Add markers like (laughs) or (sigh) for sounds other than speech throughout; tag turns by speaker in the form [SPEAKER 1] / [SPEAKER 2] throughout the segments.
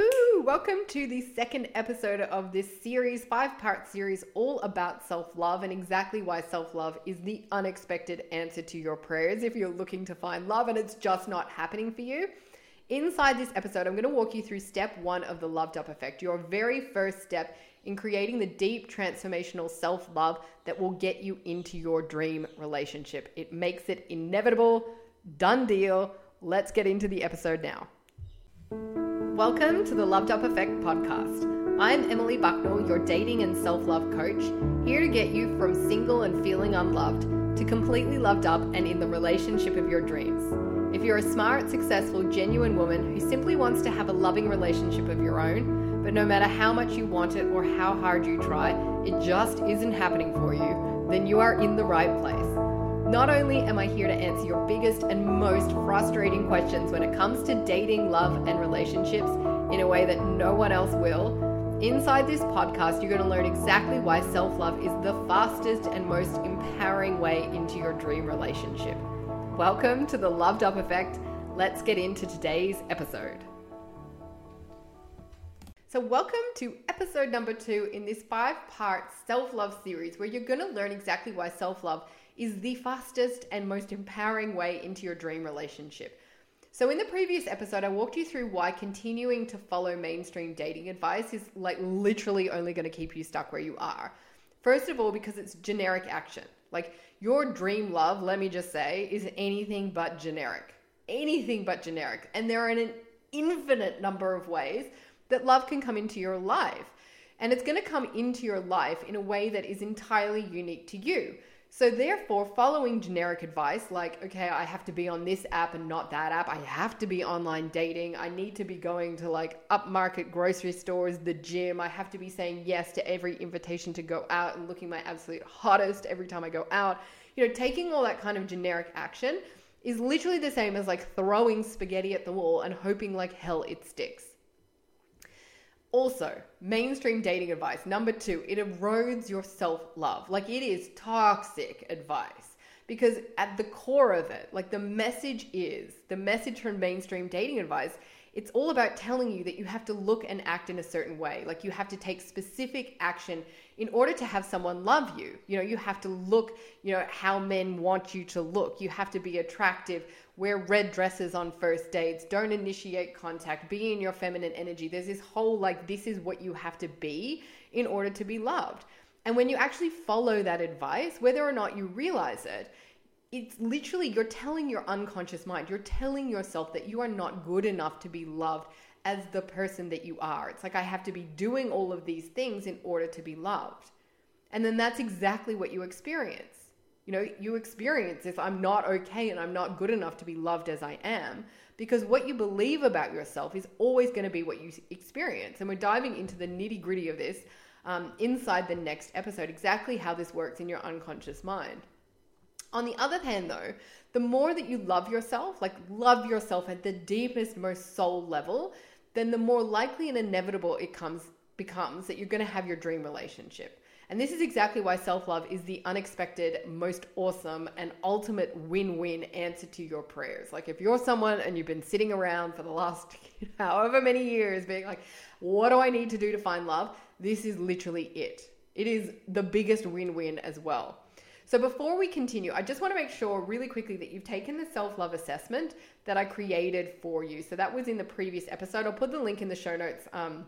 [SPEAKER 1] Woohoo! Welcome to the second episode of this series, five part series, all about self love and exactly why self love is the unexpected answer to your prayers if you're looking to find love and it's just not happening for you. Inside this episode, I'm going to walk you through step one of the loved up effect, your very first step in creating the deep transformational self love that will get you into your dream relationship. It makes it inevitable, done deal. Let's get into the episode now. Welcome to the Loved Up Effect podcast. I'm Emily Bucknell, your dating and self love coach, here to get you from single and feeling unloved to completely loved up and in the relationship of your dreams. If you're a smart, successful, genuine woman who simply wants to have a loving relationship of your own, but no matter how much you want it or how hard you try, it just isn't happening for you, then you are in the right place. Not only am I here to answer your biggest and most frustrating questions when it comes to dating, love, and relationships in a way that no one else will, inside this podcast, you're going to learn exactly why self love is the fastest and most empowering way into your dream relationship. Welcome to the Loved Up Effect. Let's get into today's episode. So, welcome to episode number two in this five part self love series where you're going to learn exactly why self love is the fastest and most empowering way into your dream relationship. So, in the previous episode, I walked you through why continuing to follow mainstream dating advice is like literally only going to keep you stuck where you are. First of all, because it's generic action. Like your dream love, let me just say, is anything but generic. Anything but generic. And there are an infinite number of ways that love can come into your life. And it's going to come into your life in a way that is entirely unique to you. So, therefore, following generic advice like, okay, I have to be on this app and not that app, I have to be online dating, I need to be going to like upmarket grocery stores, the gym, I have to be saying yes to every invitation to go out and looking my absolute hottest every time I go out. You know, taking all that kind of generic action is literally the same as like throwing spaghetti at the wall and hoping like hell it sticks. Also, mainstream dating advice. Number two, it erodes your self love. Like it is toxic advice because at the core of it, like the message is the message from mainstream dating advice it's all about telling you that you have to look and act in a certain way. Like you have to take specific action in order to have someone love you. You know, you have to look, you know, how men want you to look. You have to be attractive, wear red dresses on first dates, don't initiate contact, be in your feminine energy. There's this whole like, this is what you have to be in order to be loved. And when you actually follow that advice, whether or not you realize it, it's literally you're telling your unconscious mind, you're telling yourself that you are not good enough to be loved as the person that you are. It's like I have to be doing all of these things in order to be loved. And then that's exactly what you experience. You know, you experience if I'm not okay and I'm not good enough to be loved as I am, because what you believe about yourself is always going to be what you experience. And we're diving into the nitty gritty of this um, inside the next episode, exactly how this works in your unconscious mind. On the other hand, though, the more that you love yourself, like love yourself at the deepest, most soul level, then the more likely and inevitable it comes becomes that you're going to have your dream relationship. And this is exactly why self love is the unexpected, most awesome, and ultimate win win answer to your prayers. Like, if you're someone and you've been sitting around for the last (laughs) however many years being like, what do I need to do to find love? This is literally it. It is the biggest win win as well. So before we continue, I just want to make sure really quickly that you've taken the self-love assessment that I created for you. So that was in the previous episode. I'll put the link in the show notes. Um,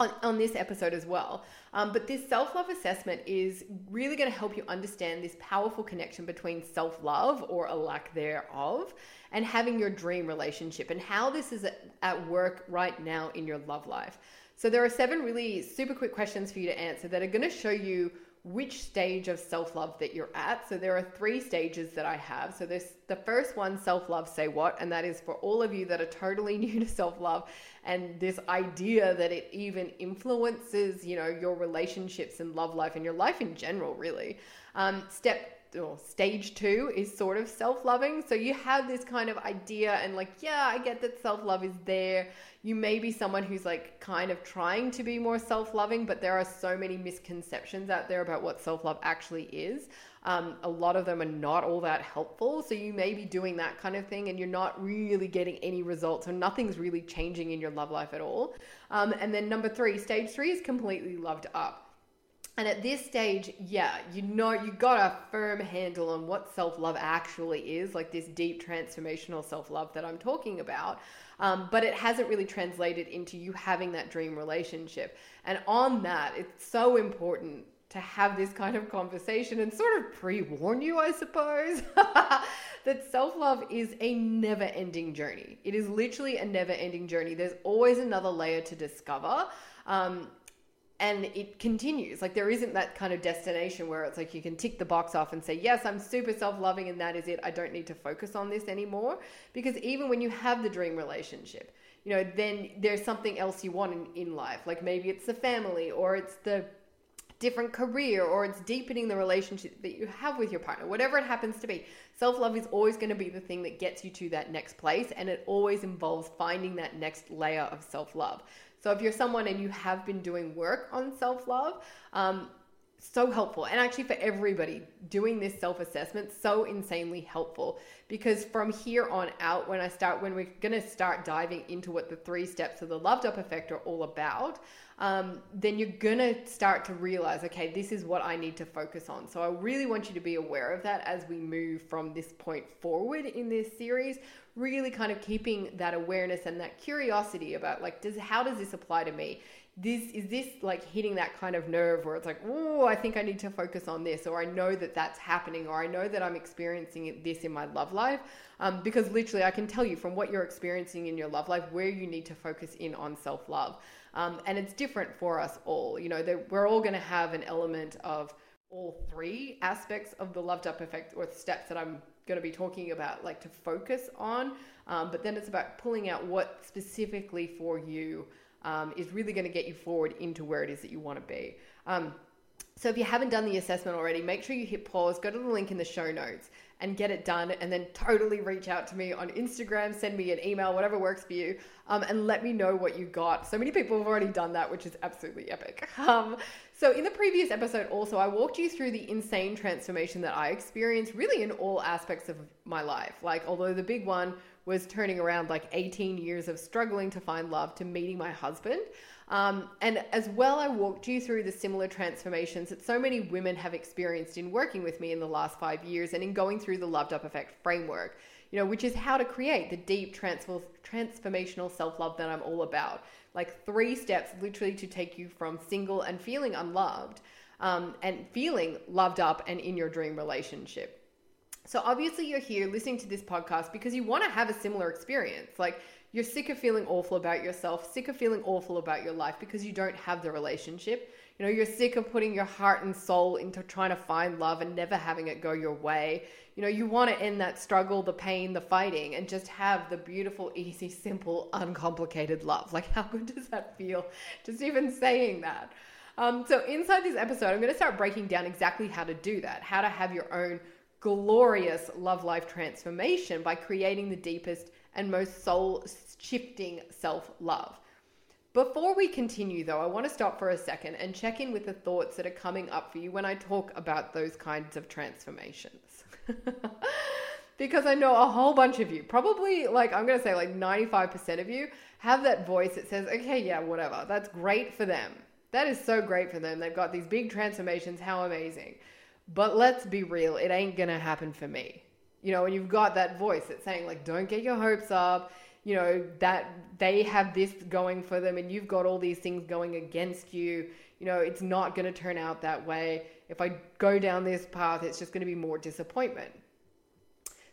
[SPEAKER 1] on, on, this episode as well. Um, but this self love assessment is really going to help you understand this powerful connection between self love or a lack thereof and having your dream relationship and how this is at work right now in your love life. So, there are seven really super quick questions for you to answer that are going to show you which stage of self love that you're at. So there are three stages that I have. So this the first one, self love, say what, and that is for all of you that are totally (laughs) new to self love and this idea that it even influences, you know, your relationships and love life and your life in general, really. Um, step or stage two is sort of self loving. So you have this kind of idea, and like, yeah, I get that self love is there. You may be someone who's like kind of trying to be more self loving, but there are so many misconceptions out there about what self love actually is. Um, a lot of them are not all that helpful. So you may be doing that kind of thing and you're not really getting any results or nothing's really changing in your love life at all. Um, and then number three, stage three is completely loved up. And at this stage, yeah, you know, you got a firm handle on what self love actually is, like this deep transformational self love that I'm talking about. Um, but it hasn't really translated into you having that dream relationship. And on that, it's so important to have this kind of conversation and sort of pre warn you, I suppose, (laughs) that self love is a never ending journey. It is literally a never ending journey. There's always another layer to discover. Um, and it continues. Like there isn't that kind of destination where it's like you can tick the box off and say, yes, I'm super self loving and that is it. I don't need to focus on this anymore. Because even when you have the dream relationship, you know, then there's something else you want in, in life. Like maybe it's the family or it's the different career or it's deepening the relationship that you have with your partner, whatever it happens to be. Self love is always going to be the thing that gets you to that next place, and it always involves finding that next layer of self love. So if you're someone and you have been doing work on self love, um, so helpful. And actually, for everybody, doing this self assessment, so insanely helpful. Because from here on out, when I start, when we're going to start diving into what the three steps of the loved up effect are all about, um, then you're to start to realize, okay, this is what I need to focus on. So I really want you to be aware of that as we move from this point forward in this series really kind of keeping that awareness and that curiosity about like does how does this apply to me this is this like hitting that kind of nerve where it's like oh i think i need to focus on this or i know that that's happening or i know that i'm experiencing this in my love life um, because literally i can tell you from what you're experiencing in your love life where you need to focus in on self-love um, and it's different for us all you know we're all going to have an element of all three aspects of the loved up effect or steps that i'm going to be talking about, like to focus on. Um, but then it's about pulling out what specifically for you um, is really going to get you forward into where it is that you want to be. Um, so if you haven't done the assessment already, make sure you hit pause, go to the link in the show notes and get it done. And then totally reach out to me on Instagram, send me an email, whatever works for you, um, and let me know what you got. So many people have already done that, which is absolutely epic. (laughs) Um, so, in the previous episode, also, I walked you through the insane transformation that I experienced really in all aspects of my life. Like, although the big one was turning around like 18 years of struggling to find love to meeting my husband. Um, and as well, I walked you through the similar transformations that so many women have experienced in working with me in the last five years and in going through the Loved Up Effect framework, you know, which is how to create the deep transfor- transformational self love that I'm all about. Like three steps literally to take you from single and feeling unloved um, and feeling loved up and in your dream relationship. So obviously you're here listening to this podcast because you want to have a similar experience. Like you're sick of feeling awful about yourself, sick of feeling awful about your life because you don't have the relationship. You know, you're sick of putting your heart and soul into trying to find love and never having it go your way. You know, you want to end that struggle, the pain, the fighting, and just have the beautiful, easy, simple, uncomplicated love. Like, how good does that feel? Just even saying that. Um, so, inside this episode, I'm going to start breaking down exactly how to do that, how to have your own glorious love life transformation by creating the deepest and most soul shifting self love. Before we continue, though, I want to stop for a second and check in with the thoughts that are coming up for you when I talk about those kinds of transformations. (laughs) because I know a whole bunch of you, probably like I'm going to say like 95% of you, have that voice that says, okay, yeah, whatever. That's great for them. That is so great for them. They've got these big transformations. How amazing. But let's be real, it ain't going to happen for me you know, and you've got that voice that's saying like, don't get your hopes up, you know, that they have this going for them and you've got all these things going against you. You know, it's not going to turn out that way. If I go down this path, it's just going to be more disappointment.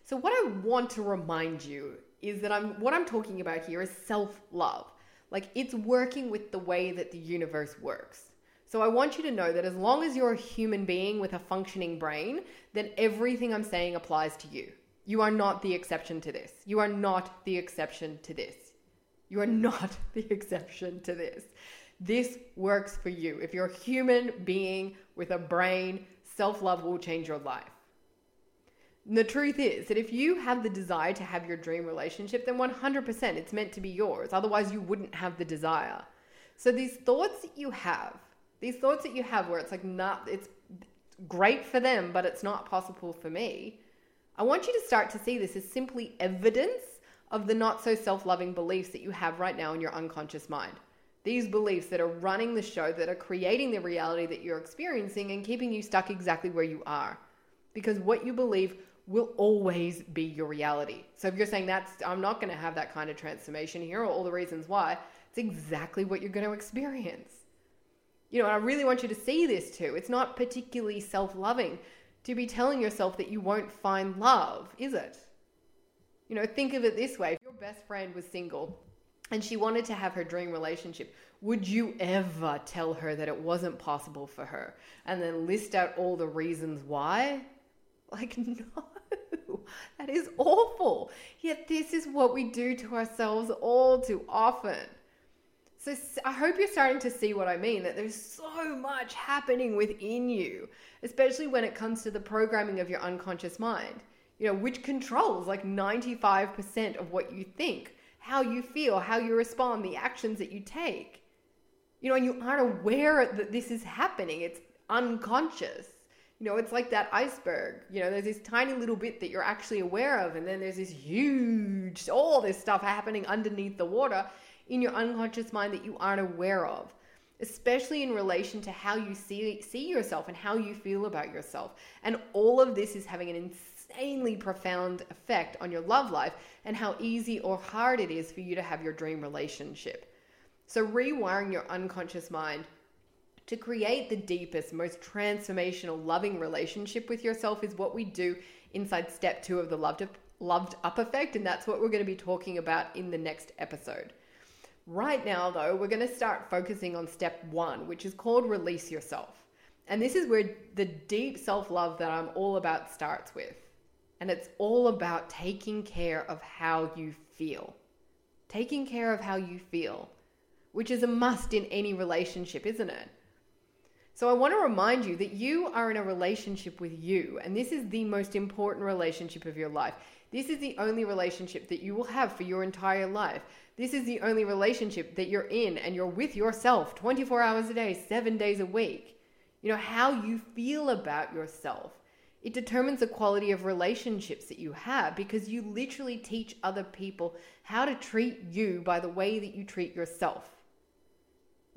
[SPEAKER 1] So what I want to remind you is that I'm what I'm talking about here is self-love. Like it's working with the way that the universe works. So I want you to know that as long as you're a human being with a functioning brain, then everything I'm saying applies to you. You are not the exception to this. You are not the exception to this. You are not (laughs) the exception to this. This works for you. If you're a human being with a brain, self love will change your life. The truth is that if you have the desire to have your dream relationship, then 100% it's meant to be yours. Otherwise, you wouldn't have the desire. So these thoughts that you have, these thoughts that you have where it's like not it's great for them, but it's not possible for me. I want you to start to see this as simply evidence of the not so self-loving beliefs that you have right now in your unconscious mind. These beliefs that are running the show, that are creating the reality that you're experiencing and keeping you stuck exactly where you are. Because what you believe will always be your reality. So if you're saying that's I'm not going to have that kind of transformation here or all the reasons why, it's exactly what you're going to experience. You know, and I really want you to see this too. It's not particularly self-loving to be telling yourself that you won't find love, is it? You know, think of it this way. If your best friend was single and she wanted to have her dream relationship, would you ever tell her that it wasn't possible for her and then list out all the reasons why? Like, (laughs) no, that is awful. Yet, this is what we do to ourselves all too often. So, I hope you're starting to see what I mean that there's so much happening within you, especially when it comes to the programming of your unconscious mind, you know, which controls like 95% of what you think how you feel, how you respond, the actions that you take. You know, and you aren't aware that this is happening. It's unconscious. You know, it's like that iceberg. You know, there's this tiny little bit that you're actually aware of, and then there's this huge, all this stuff happening underneath the water in your unconscious mind that you aren't aware of, especially in relation to how you see, see yourself and how you feel about yourself. And all of this is having an insanely profound effect on your love life and how easy or hard it is for you to have your dream relationship. So, rewiring your unconscious mind to create the deepest, most transformational, loving relationship with yourself is what we do inside step two of the loved up, loved up effect. And that's what we're going to be talking about in the next episode. Right now, though, we're going to start focusing on step one, which is called release yourself. And this is where the deep self love that I'm all about starts with. And it's all about taking care of how you feel. Taking care of how you feel, which is a must in any relationship, isn't it? So I want to remind you that you are in a relationship with you, and this is the most important relationship of your life. This is the only relationship that you will have for your entire life. This is the only relationship that you're in, and you're with yourself 24 hours a day, seven days a week. You know, how you feel about yourself it determines the quality of relationships that you have because you literally teach other people how to treat you by the way that you treat yourself.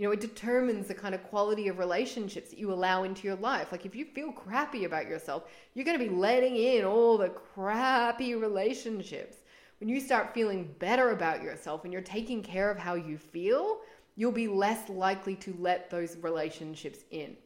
[SPEAKER 1] You know, it determines the kind of quality of relationships that you allow into your life. Like if you feel crappy about yourself, you're going to be letting in all the crappy relationships. When you start feeling better about yourself and you're taking care of how you feel, you'll be less likely to let those relationships in.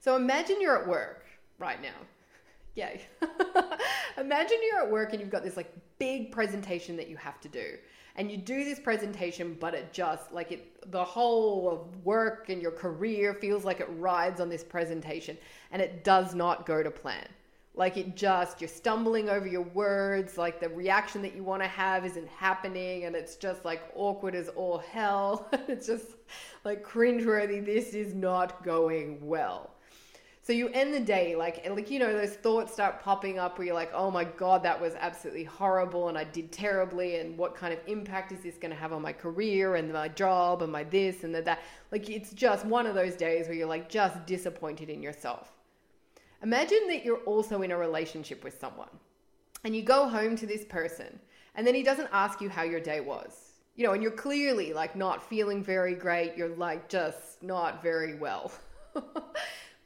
[SPEAKER 1] So imagine you're at work right now. (laughs) Yay. (laughs) Imagine you're at work and you've got this like big presentation that you have to do. And you do this presentation, but it just like it, the whole of work and your career feels like it rides on this presentation and it does not go to plan. Like it just, you're stumbling over your words, like the reaction that you want to have isn't happening, and it's just like awkward as all hell. (laughs) it's just like cringeworthy. This is not going well. So you end the day like like you know those thoughts start popping up where you're like, "Oh my god, that was absolutely horrible and I did terribly and what kind of impact is this going to have on my career and my job and my this and that." Like it's just one of those days where you're like just disappointed in yourself. Imagine that you're also in a relationship with someone and you go home to this person and then he doesn't ask you how your day was. You know, and you're clearly like not feeling very great. You're like just not very well. (laughs)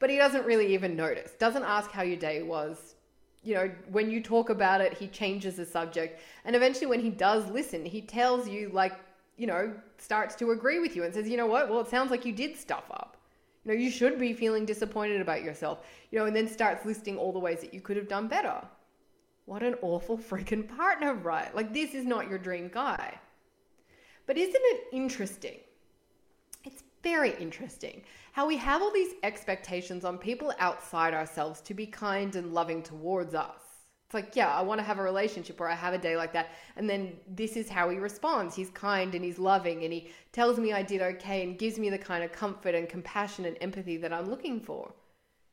[SPEAKER 1] but he doesn't really even notice, doesn't ask how your day was. You know, when you talk about it, he changes the subject. And eventually, when he does listen, he tells you, like, you know, starts to agree with you and says, you know what? Well, it sounds like you did stuff up. You know, you should be feeling disappointed about yourself, you know, and then starts listing all the ways that you could have done better. What an awful freaking partner, right? Like, this is not your dream guy. But isn't it interesting very interesting how we have all these expectations on people outside ourselves to be kind and loving towards us. It's like, yeah, I want to have a relationship where I have a day like that. And then this is how he responds. He's kind and he's loving and he tells me I did okay and gives me the kind of comfort and compassion and empathy that I'm looking for.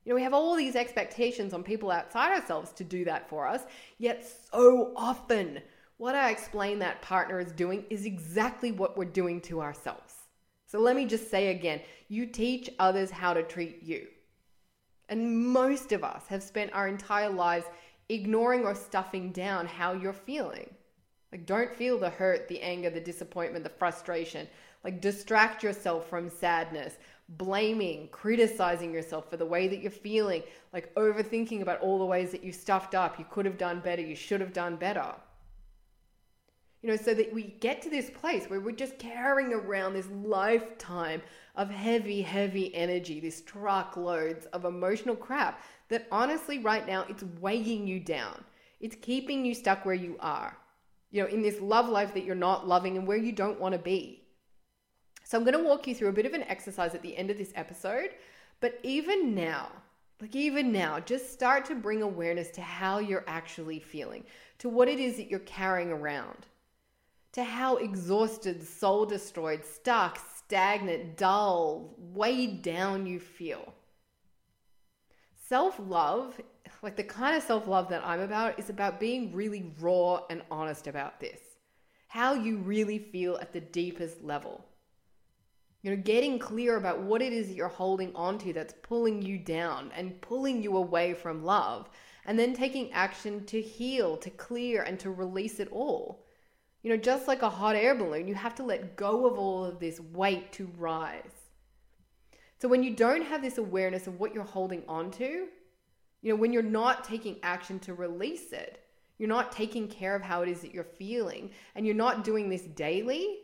[SPEAKER 1] You know, we have all these expectations on people outside ourselves to do that for us, yet so often what I explain that partner is doing is exactly what we're doing to ourselves. So let me just say again you teach others how to treat you. And most of us have spent our entire lives ignoring or stuffing down how you're feeling. Like, don't feel the hurt, the anger, the disappointment, the frustration. Like, distract yourself from sadness, blaming, criticizing yourself for the way that you're feeling, like overthinking about all the ways that you stuffed up, you could have done better, you should have done better. You know, so that we get to this place where we're just carrying around this lifetime of heavy, heavy energy, this truckloads of emotional crap that honestly, right now, it's weighing you down. It's keeping you stuck where you are, you know, in this love life that you're not loving and where you don't want to be. So, I'm going to walk you through a bit of an exercise at the end of this episode. But even now, like even now, just start to bring awareness to how you're actually feeling, to what it is that you're carrying around to how exhausted, soul destroyed, stuck, stagnant, dull, weighed down you feel. Self love, like the kind of self love that I'm about, is about being really raw and honest about this. How you really feel at the deepest level. You know, getting clear about what it is that you're holding onto that's pulling you down and pulling you away from love, and then taking action to heal, to clear, and to release it all. You know, just like a hot air balloon, you have to let go of all of this weight to rise. So when you don't have this awareness of what you're holding on to, you know, when you're not taking action to release it, you're not taking care of how it is that you're feeling, and you're not doing this daily,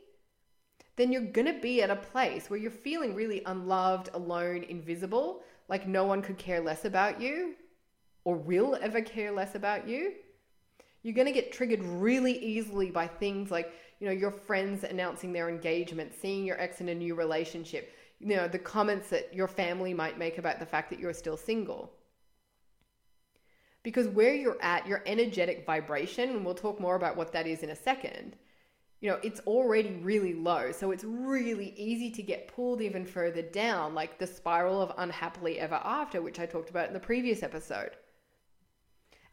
[SPEAKER 1] then you're going to be at a place where you're feeling really unloved, alone, invisible, like no one could care less about you or will ever care less about you. You're going to get triggered really easily by things like, you know, your friends announcing their engagement, seeing your ex in a new relationship, you know, the comments that your family might make about the fact that you're still single. Because where you're at, your energetic vibration, and we'll talk more about what that is in a second, you know, it's already really low. So it's really easy to get pulled even further down, like the spiral of unhappily ever after, which I talked about in the previous episode.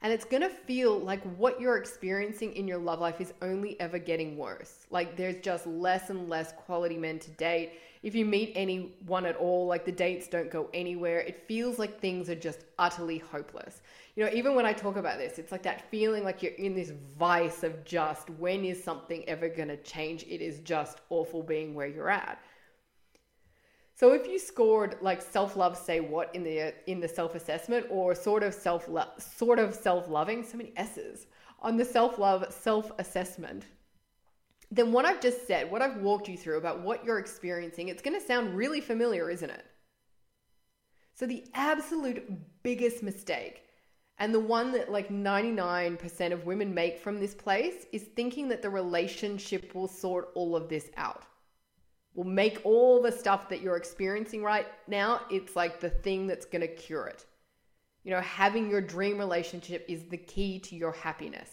[SPEAKER 1] And it's to feel like what you're experiencing in your love life is only ever getting worse. Like there's just less and less quality men to date. If you meet anyone at all, like the dates don't go anywhere. It feels like things are just utterly hopeless. You know, even when I talk about this, it's like that feeling like you're in this vice of just when is something ever to change? It is just awful being where you're at. So if you scored like self-love say what in the in the self-assessment or sort of self sort of self-loving, so many s's on the self-love self-assessment, then what I've just said, what I've walked you through about what you're experiencing, it's going to sound really familiar, isn't it? So the absolute biggest mistake and the one that like 99% of women make from this place is thinking that the relationship will sort all of this out will make all the stuff that you're experiencing right now, it's like the thing that's going to cure it. You know, having your dream relationship is the key to your happiness,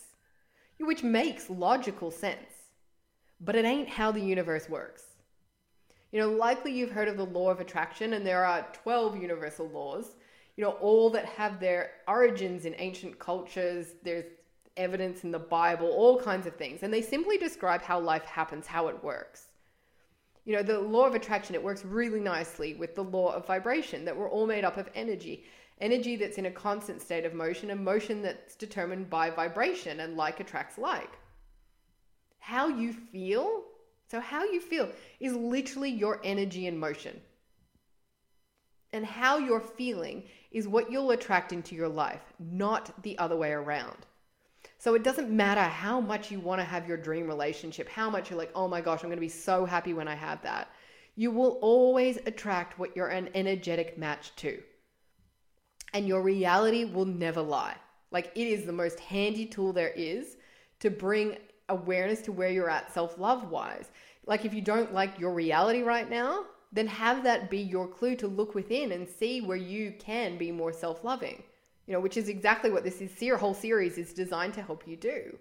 [SPEAKER 1] which makes logical sense. But it ain't how the universe works. You know, likely you've heard of the law of attraction, and there are 12 universal laws, you know, all that have their origins in ancient cultures. There's evidence in the Bible, all kinds of things. And they simply describe how life happens, how it works you know, the law of attraction, it works really nicely with the law of vibration that we're all made up of energy. Energy that's in a constant state of motion, and motion that's determined by vibration, and like attracts like. How you feel, so how you feel is literally your energy in motion. And how you're feeling is what you'll attract into your life, not the other way around. So it doesn't matter how much you want to have your dream relationship, how much you're like, oh my gosh, I'm going to be so happy when I have that. You will always attract what you're an energetic match to. And your reality will never lie. Like it is the most handy tool there is to bring awareness to where you're at self love wise. Like if you don't like your reality right now, then have that be your clue to look within and see where you can be more self loving you know, which is exactly what this is, whole series is designed to help you do.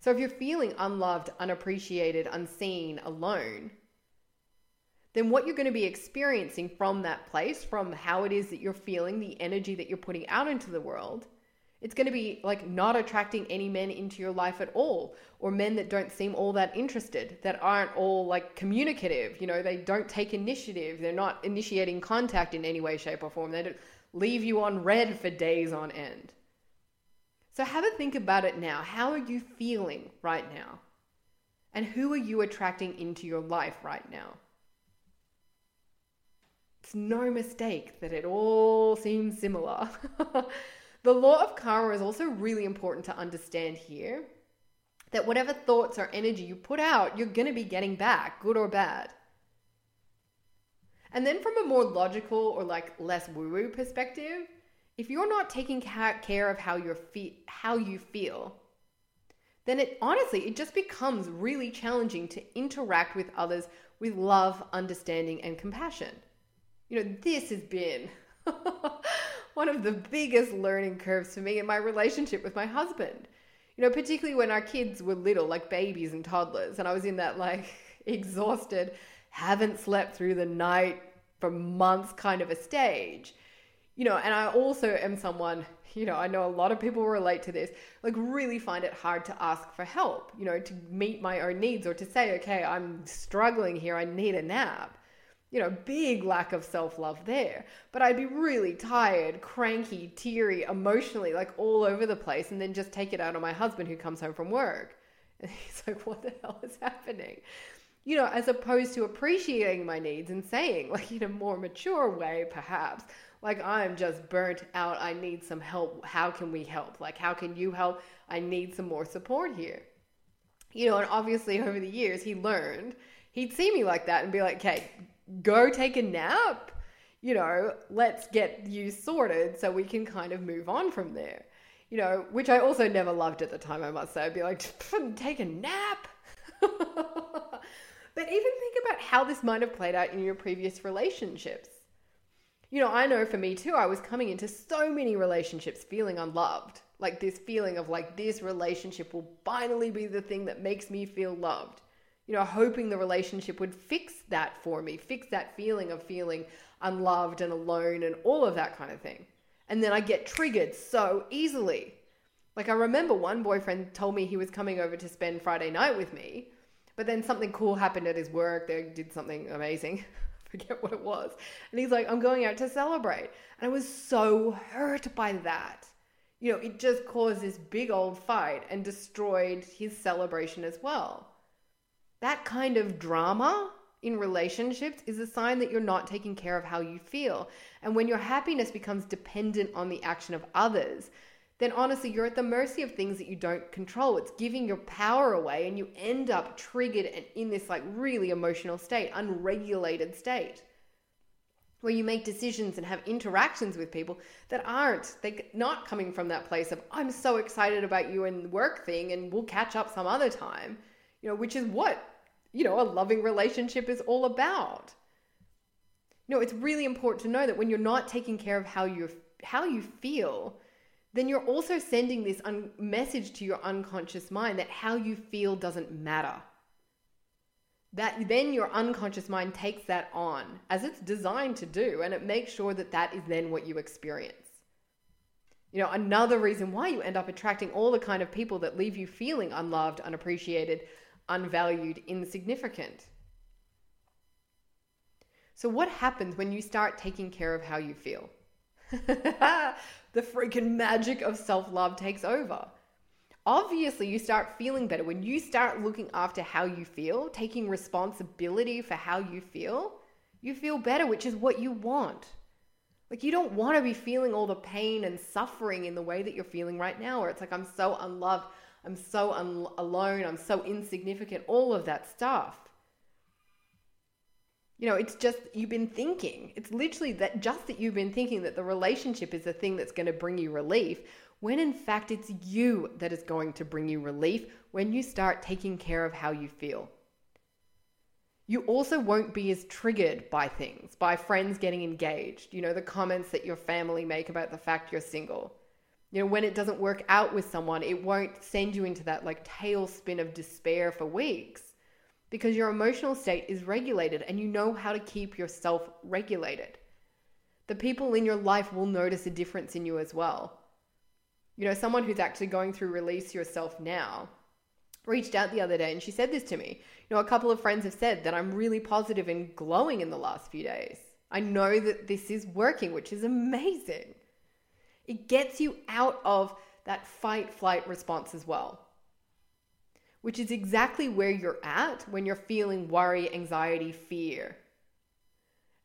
[SPEAKER 1] So if you're feeling unloved, unappreciated, unseen, alone, then what you're going to be experiencing from that place, from how it is that you're feeling, the energy that you're putting out into the world, it's going to be like not attracting any men into your life at all, or men that don't seem all that interested, that aren't all like communicative. You know, they don't take initiative, they're not initiating contact in any way, shape, or form. They don't leave you on read for days on end. So have a think about it now. How are you feeling right now? And who are you attracting into your life right now? It's no mistake that it all seems similar. (laughs) the law of karma is also really important to understand here that whatever thoughts or energy you put out, you're going to be getting back, good or bad. And then from a more logical or like less woo-woo perspective, if you're not taking care of how you fe- how you feel, then it honestly it just becomes really challenging to interact with others with love, understanding and compassion. You know, this has been (laughs) one of the biggest learning curves for me in my relationship with my husband. You know, particularly when our kids were little, like babies and toddlers, and I was in that like (laughs) exhausted, haven't slept through the night for months kind of a stage. You know, and I also am someone, you know, I know a lot of people relate to this, like really find it hard to ask for help, you know, to meet my own needs or to say, okay, I'm struggling here, I need a nap. You know, big lack of self love there. But I'd be really tired, cranky, teary, emotionally, like all over the place, and then just take it out on my husband who comes home from work. (laughs) And he's like, what the hell is happening? You know, as opposed to appreciating my needs and saying, like, in a more mature way, perhaps, like, I'm just burnt out. I need some help. How can we help? Like, how can you help? I need some more support here. You know, and obviously over the years, he learned he'd see me like that and be like, okay, go take a nap. You know, let's get you sorted so we can kind of move on from there. You know, which I also never loved at the time, I must say. I'd be like, take a nap. (laughs) But even think about how this might have played out in your previous relationships. You know, I know for me too, I was coming into so many relationships feeling unloved. Like this feeling of like this relationship will finally be the thing that makes me feel loved. You know, hoping the relationship would fix that for me, fix that feeling of feeling unloved and alone and all of that kind of thing. And then I get triggered so easily. Like I remember one boyfriend told me he was coming over to spend Friday night with me. But then something cool happened at his work. They did something amazing. (laughs) forget what it was. And he's like, I'm going out to celebrate. And I was so hurt by that. You know, it just caused this big old fight and destroyed his celebration as well. That kind of drama in relationships is a sign that you're not taking care of how you feel. And when your happiness becomes dependent on the action of others, then honestly, you're at the mercy of things that you don't control. It's giving your power away, and you end up triggered and in this like really emotional state, unregulated state, where you make decisions and have interactions with people that aren't they not coming from that place of I'm so excited about you and the work thing, and we'll catch up some other time. You know, which is what you know a loving relationship is all about. You know, it's really important to know that when you're not taking care of how you how you feel then you're also sending this un- message to your unconscious mind that how you feel doesn't matter. That then your unconscious mind takes that on as it's designed to do, and it makes sure that that is then what you experience. You know, another reason why you end up attracting all the kind of people that leave you feeling unloved, unappreciated, unvalued, insignificant. So, what happens when you start taking care of how you feel? (laughs) the freaking magic of self love takes over. Obviously, you start feeling better when you start looking after how you feel, taking responsibility for how you feel. You feel better, which is what you want. Like, you don't want to be feeling all the pain and suffering in the way that you're feeling right now, where it's like, I'm so unloved, I'm so un- alone, I'm so insignificant, all of that stuff. You know, it's just you've been thinking. It's literally that just that you've been thinking that the relationship is the thing that's going to bring you relief, when in fact it's you that is going to bring you relief when you start taking care of how you feel. You also won't be as triggered by things, by friends getting engaged, you know, the comments that your family make about the fact you're single. You know, when it doesn't work out with someone, it won't send you into that like tailspin of despair for weeks because your emotional state is regulated and you know how to keep yourself regulated. The people in your life will notice a difference in you as well. You know, someone who's actually going through Release Yourself Now reached out the other day and she said this to me. You know, a couple of friends have said that I'm really positive and glowing in the last few days. I know that this is working, which is amazing. It gets you out of that fight flight response as well, which is exactly where you're at when you're feeling worry, anxiety, fear.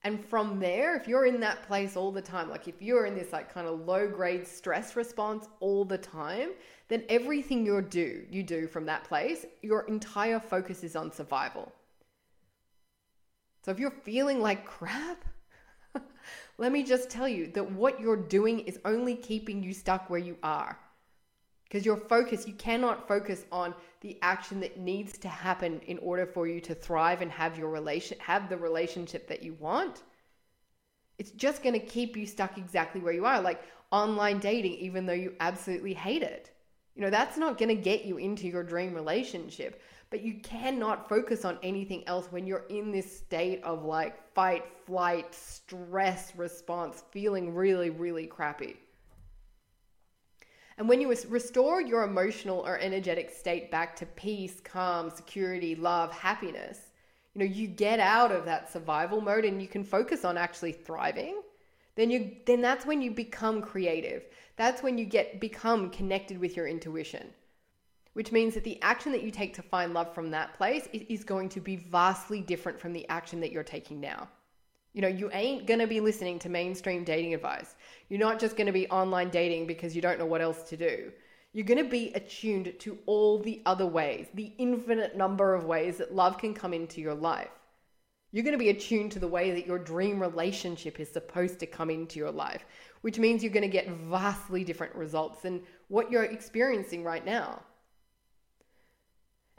[SPEAKER 1] And from there, if you're in that place all the time, like if you're in this like kind of low grade stress response all the time, then everything you do, you do from that place, your entire focus is on survival. So if you're feeling like crap, (laughs) let me just tell you that what you're doing is only keeping you stuck where you are. Because your focus, you cannot focus on the action that needs to happen in order for you to thrive and have your relation have the relationship that you want. It's just going to keep you stuck exactly where you are, like online dating even though you absolutely hate it. You know, that's not going to get you into your dream relationship, but you cannot focus on anything else when you're in this state of like fight, flight, stress response, feeling really really crappy. And when you restore your emotional or energetic state back to peace, calm, security, love, happiness, you know, you get out of that survival mode and you can focus on actually thriving, then you then that's when you become creative. That's when you get become connected with your intuition. Which means that the action that you take to find love from that place is going to be vastly different from the action that you're taking now. You know, you ain't going to be listening to mainstream dating advice. You're not just going to be online dating because you don't know what else to do. You're going to be attuned to all the other ways, the infinite number of ways that love can come into your life. You're going to be attuned to the way that your dream relationship is supposed to come into your life, which means you're going to get vastly different results than what you're experiencing right now.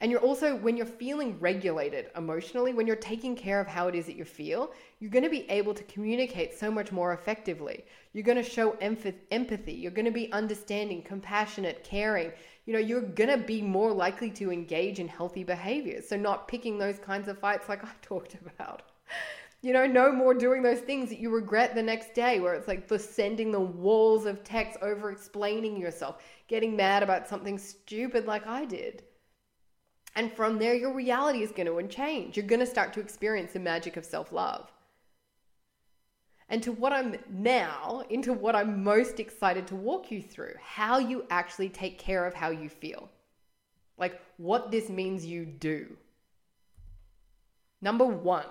[SPEAKER 1] And you're also, when you're feeling regulated emotionally, when you're taking care of how it is that you feel, you're going to be able to communicate so much more effectively. You're going to show empathy. You're going to be understanding, compassionate, caring. You know, you're going to be more likely to engage in healthy behaviors. So, not picking those kinds of fights like (laughs) I talked about. You know, no more doing those things that you regret the next day, where it's like the sending the walls of text over explaining yourself, getting mad about something stupid like I did. And from there, your reality is going to change. You're going to start to experience the magic of self love. And to what I'm now, into what I'm most excited to walk you through how you actually take care of how you feel. Like what this means you do. Number one,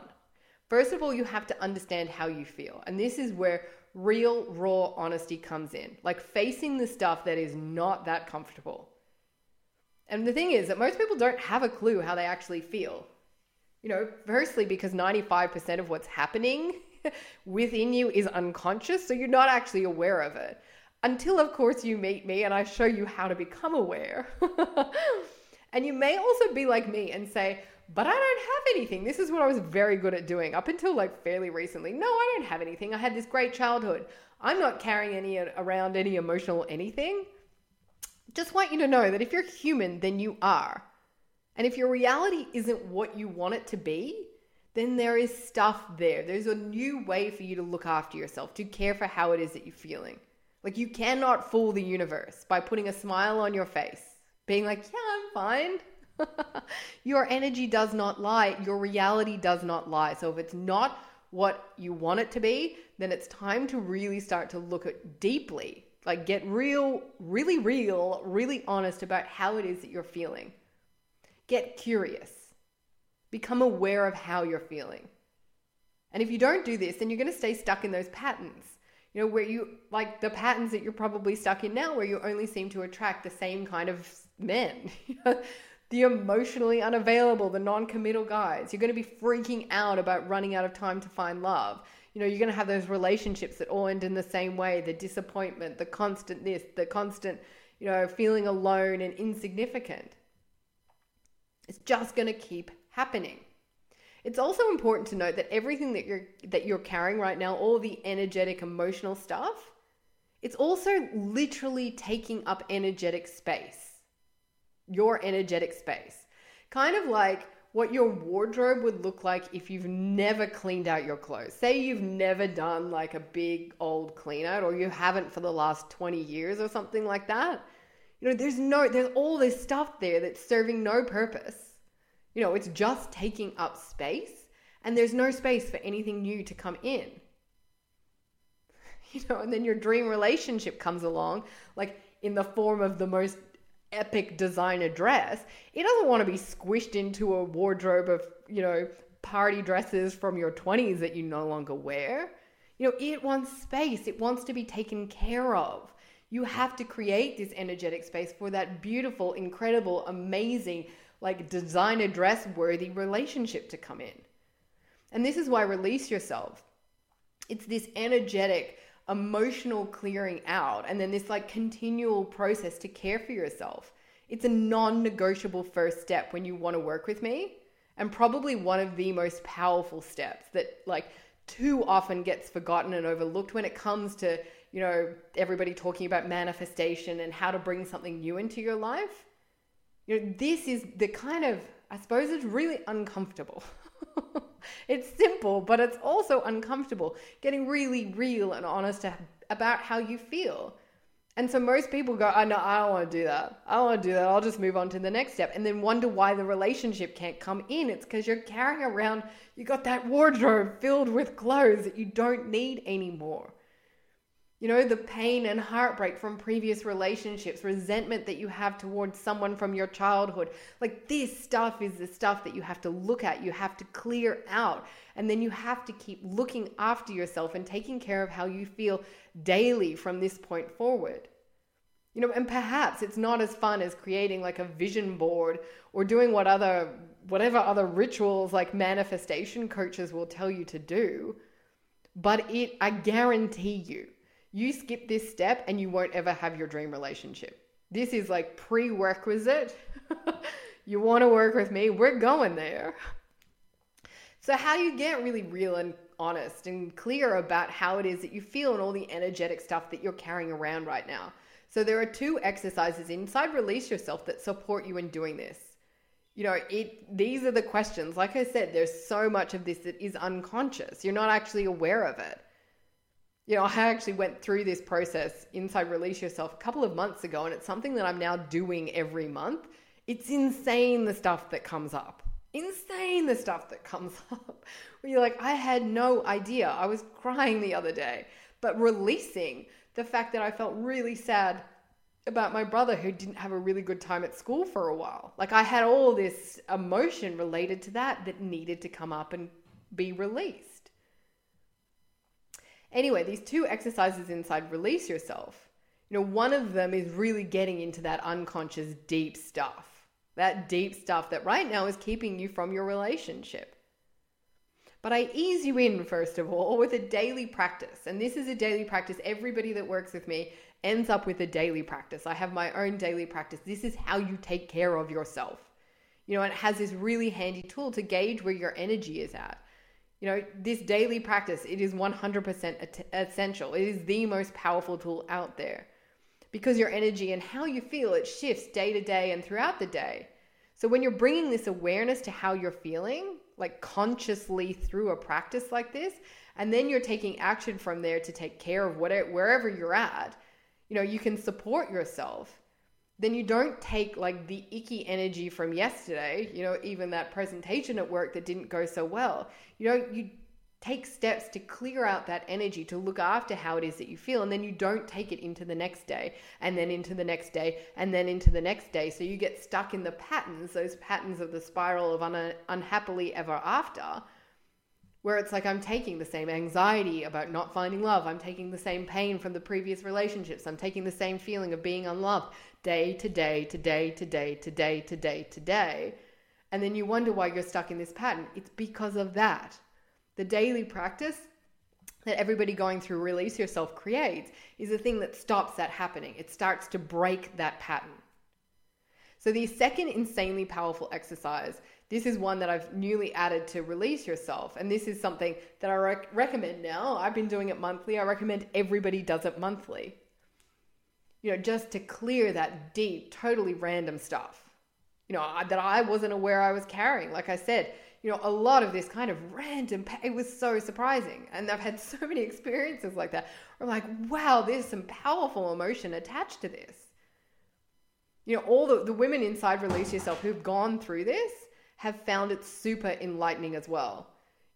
[SPEAKER 1] first of all, you have to understand how you feel. And this is where real, raw honesty comes in. Like facing the stuff that is not that comfortable. And the thing is that most people don't have a clue how they actually feel. You know, firstly, because 95% of what's happening (laughs) within you is unconscious, so you're not actually aware of it. Until, of course, you meet me and I show you how to become aware. (laughs) and you may also be like me and say, but I don't have anything. This is what I was very good at doing up until like fairly recently. No, I don't have anything. I had this great childhood. I'm not carrying any around any emotional anything just want you to know that if you're human, then you are. And if your reality isn't what you want it to be, then there is stuff there. There's a new way for you to look after yourself, to care for how it is that you're feeling. Like you cannot fool the universe by putting a smile on your face, being like, yeah, I'm fine. (laughs) your energy does not lie. Your reality does not lie. So if it's not what you want it to be, then it's time to really start to look at deeply like, get real, really real, really honest about how it is that you're feeling. Get curious. Become aware of how you're feeling. And if you don't do this, then you're going to stay stuck in those patterns. You know, where you, like the patterns that you're probably stuck in now, where you only seem to attract the same kind of men. (laughs) the emotionally unavailable, the non committal guys. You're going to be freaking out about running out of time to find love you know, you're going to have those relationships that all end in the same way the disappointment, the constant this, the constant, you know, feeling alone and insignificant. It's just going to keep happening. It's also important to note that everything that you're that you're carrying right now, all the energetic emotional stuff, it's also literally taking up energetic space. Your energetic space. Kind of like what your wardrobe would look like if you've never cleaned out your clothes. Say you've never done like a big old clean out or you haven't for the last 20 years or something like that. You know, there's no there's all this stuff there that's serving no purpose. You know, it's just taking up space and there's no space for anything new to come in. (laughs) You know, and then your dream relationship comes along like in the form of the most epic designer dress, it doesn't want to be squished into a wardrobe of, you know, party dresses from your 20s that you no longer wear. You know, it wants space, it wants to be taken care of. You have to create this energetic space for that beautiful, incredible, amazing, like designer dress worthy relationship to come in. And this is why release yourself. It's this energetic, emotional clearing out and then this like continual process to care for yourself. It's a non negotiable first step when you want to work with me, and probably one of the most powerful steps that, like, too often gets forgotten and overlooked when it comes to, you know, everybody talking about manifestation and how to bring something new into your life. You know, this is the kind of, I suppose it's really uncomfortable. (laughs) (laughs) it's simple, but it's also uncomfortable. Getting really real and honest about how you feel. And so most people go, oh, no, I don't want to do that. I don't want to do that. I'll just move on to the next step. And then wonder why the relationship can't come in. It's because you're carrying around, you got that wardrobe filled with clothes that you don't need anymore. You know, the pain and heartbreak from previous relationships, resentment that you have towards someone from your childhood. Like this stuff is the stuff that you have to look at, you have to clear out. And then you have to keep looking after yourself and taking care of how you feel daily from this point forward. You know, and perhaps it's not as fun as creating like a vision board or doing what other whatever other rituals like manifestation coaches will tell you to do. But it I guarantee you you skip this step and you won't ever have your dream relationship. This is like prerequisite. (laughs) you want to work with me? We're going there. So, how you get really real and honest and clear about how it is that you feel and all the energetic stuff that you're carrying around right now? So, there are two exercises inside Release Yourself that support you in doing this. You know, it these are the questions. Like I said, there's so much of this that is unconscious. You're not actually aware of it you know, I actually went through this process inside Release Yourself a couple of months ago, and it's something that I'm now doing every month. It's insane the stuff that comes up. Insane the stuff that comes (laughs) up. Where you're like, I had no idea. I was crying the other day, but releasing the fact that I felt really sad about my brother who didn't have a really good time at school for a while. Like I had all this emotion related to that that needed to come up and be released. Anyway, these two exercises inside Release Yourself, you know, one of them is really getting into that unconscious deep stuff. That deep stuff that right now is keeping you from your relationship. But I ease you in, first of all, with a daily practice. And this is a daily practice. Everybody that works with me ends up with a daily practice. I have my own daily practice. This is how you take care of yourself. You know, it has this really handy tool to gauge where your energy is at. You know, this daily practice, it is 100% essential. It is the most powerful tool out there because your energy and how you feel, it shifts day to day and throughout the day. So when you're bringing this awareness to how you're feeling, like consciously through a practice like this, and then you're taking action from there to take care of whatever wherever you're at, you know, you can support yourself then you don't take like the icky energy from yesterday, you know, even that presentation at work that didn't go so well. You know, you take steps to clear out that energy to look after how it is that you feel and then you don't take it into the next day and then into the next day and then into the next day so you get stuck in the patterns those patterns of the spiral of un- unhappily ever after where it's like I'm taking the same anxiety about not finding love. I'm taking the same pain from the previous relationships. I'm taking the same feeling of being unloved day to day to day to day to day to day to day. And then you wonder why you're stuck in this pattern. It's because of that. The daily practice that everybody going through Release Yourself creates is the thing that stops that happening. It starts to break that pattern. So, the second insanely powerful exercise this is one that I've newly added to release yourself. And this is something that I rec- recommend now. I've been doing it monthly. I recommend everybody does it monthly. You know, just to clear that deep, totally random stuff. you know, that I wasn't aware I was carrying. Like I said, you know, a lot of this kind of random, it was so surprising. And I've had so many (laughs) experiences like that. I'm like, wow, there's some powerful emotion attached to this. You know, all the, the women inside Release Yourself who've gone through this have found it super enlightening as well.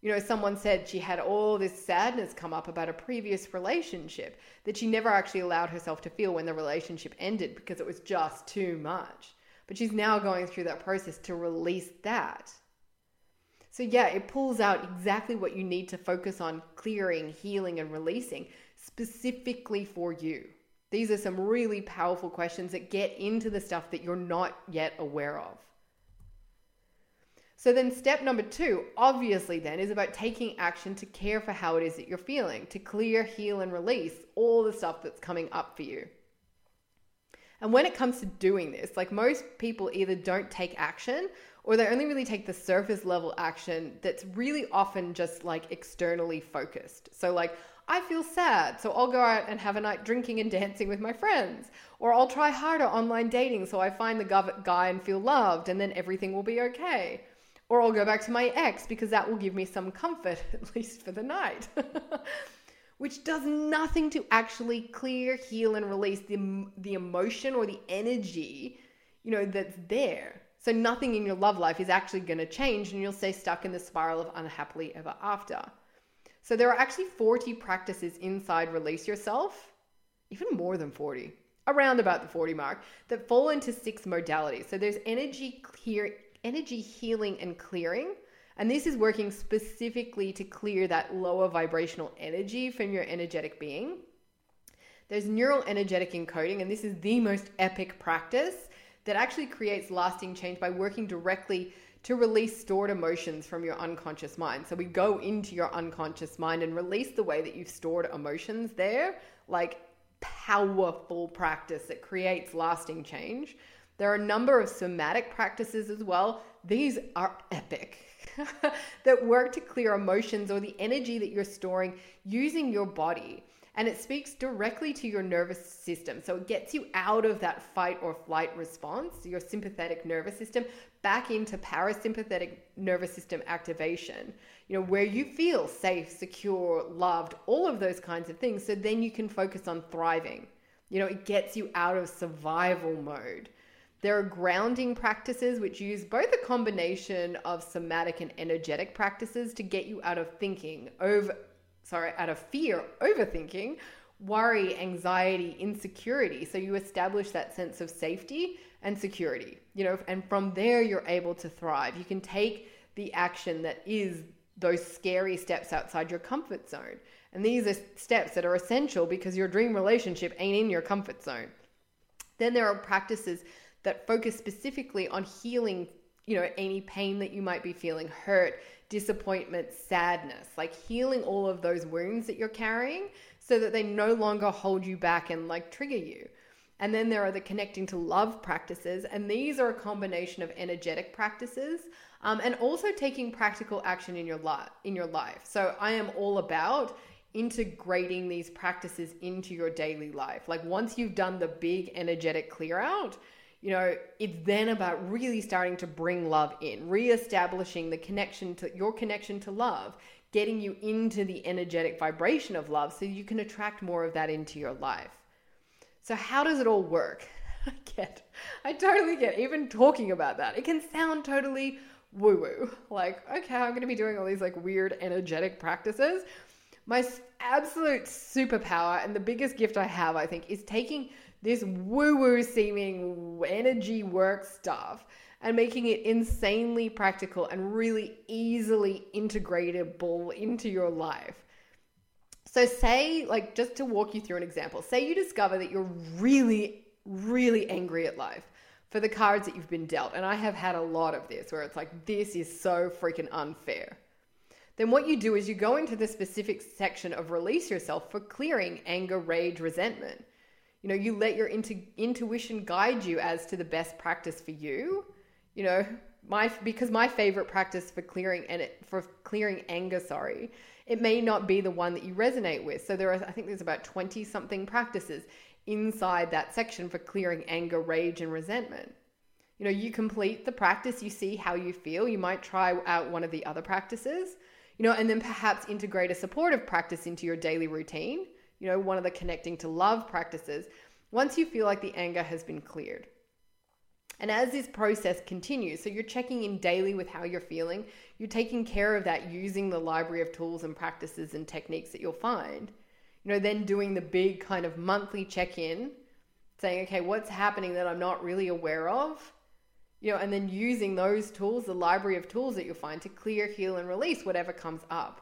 [SPEAKER 1] You know, someone said she had all this sadness come up about a previous relationship that she never actually allowed herself to feel when the relationship ended because it was just too much. But she's now going through that process to release that. So, yeah, it pulls out exactly what you need to focus on clearing, healing, and releasing specifically for you. These are some really powerful questions that get into the stuff that you're not yet aware of. So then step number two, obviously then, is about taking action to care for how it is that you're feeling, to clear, heal, and release all the stuff that's coming up for you. And when it comes to doing this, like most people either don't take action or they only really take the surface level action that's really often just like externally focused. So, like, I feel sad, so I'll go out and have a night drinking and (laughs) dancing with my friends. Or I'll try harder online dating so I find the guy and feel loved, and then everything will be okay. Or I'll go back to my ex because that will give me some comfort, (laughs) at least for the night. (laughs) Which does nothing to actually clear, heal, and release the, the emotion or the energy, you know, that's there. So nothing in your love life is actually going to change and you'll stay stuck in the spiral of unhappily ever after. So there are actually 40 practices inside Release Yourself, even more than 40, around about the 40 mark, that fall into six modalities. So there's energy clear energy healing and clearing. And this is working specifically to clear that lower vibrational energy from your energetic being. There's neural energetic encoding, and this is the most epic practice that actually creates lasting change by working directly to release stored emotions from your unconscious mind. So we go into your unconscious mind and release the way that you've stored emotions there, like powerful practice that creates lasting change. There are a number of somatic practices as well. These are epic. (laughs) that work to clear emotions or the energy that you're storing using your body. And it speaks directly to your nervous system. So it gets you out of that fight or flight response, your sympathetic nervous system, back into parasympathetic nervous system activation, you know, where you feel safe, secure, loved, all of those kinds of things. So then you can focus on thriving. You know, it gets you out of survival mode. There are grounding practices which use both a combination of somatic and energetic practices to get you out of thinking, over sorry, out of fear, overthinking, worry, anxiety, insecurity. So you establish that sense of safety and security. You know, and from there you're able to thrive. You can take the action that is those scary steps outside your comfort zone. And these are steps that are essential because your dream relationship ain't in your comfort zone. Then there are practices that focus specifically on healing, you know, any pain that you might be feeling, hurt, disappointment, sadness, like healing all of those wounds that you're carrying so that they no longer hold you back and like trigger you. And then there are the connecting to love practices, and these are a combination of energetic practices um, and also taking practical action in your life. In your life, so I am all about integrating these practices into your daily life. Like once you've done the big energetic clear out, you know, it's then about really starting to bring love in, re-establishing the connection to your connection to love, getting you into the energetic vibration of love so you can attract more of that into your life. So how does it all work? (laughs) I get, I totally get even talking about that. It can sound totally woo woo. Like, okay, I'm going to be doing all these like weird energetic practices. My absolute superpower and the biggest gift I have, I think, is taking this woo woo seeming energy work stuff and making it insanely practical and really easily integratable into your life. So, say, like, just to walk you through an example, say you discover that you're really, really angry at life for the cards that you've been dealt. And I have had a lot of this where it's like, this is so freaking unfair. Then, what you do is you go into the specific section of release yourself for clearing anger, rage, resentment you know you let your intu- intuition guide you as to the best practice for you you know my because my favorite practice for clearing and it, for clearing anger sorry it may not be the one that you resonate with so there are i think there's about 20 something practices inside that section for clearing anger rage and resentment You know, you complete the practice, you see how you feel. You might try out one of the other practices, you know, and then perhaps integrate a supportive practice into your daily routine, you know, one of the connecting to love practices, once you feel like the anger has been cleared. And as this process continues, so you're checking in daily with how you're feeling, you're taking care of that using the library of tools and practices and techniques that you'll find. You know, then doing the big kind of monthly check in, saying, okay, what's happening that I'm not really aware of? You know, and then using those tools, the library of tools that you'll find to clear, heal, and release whatever comes up.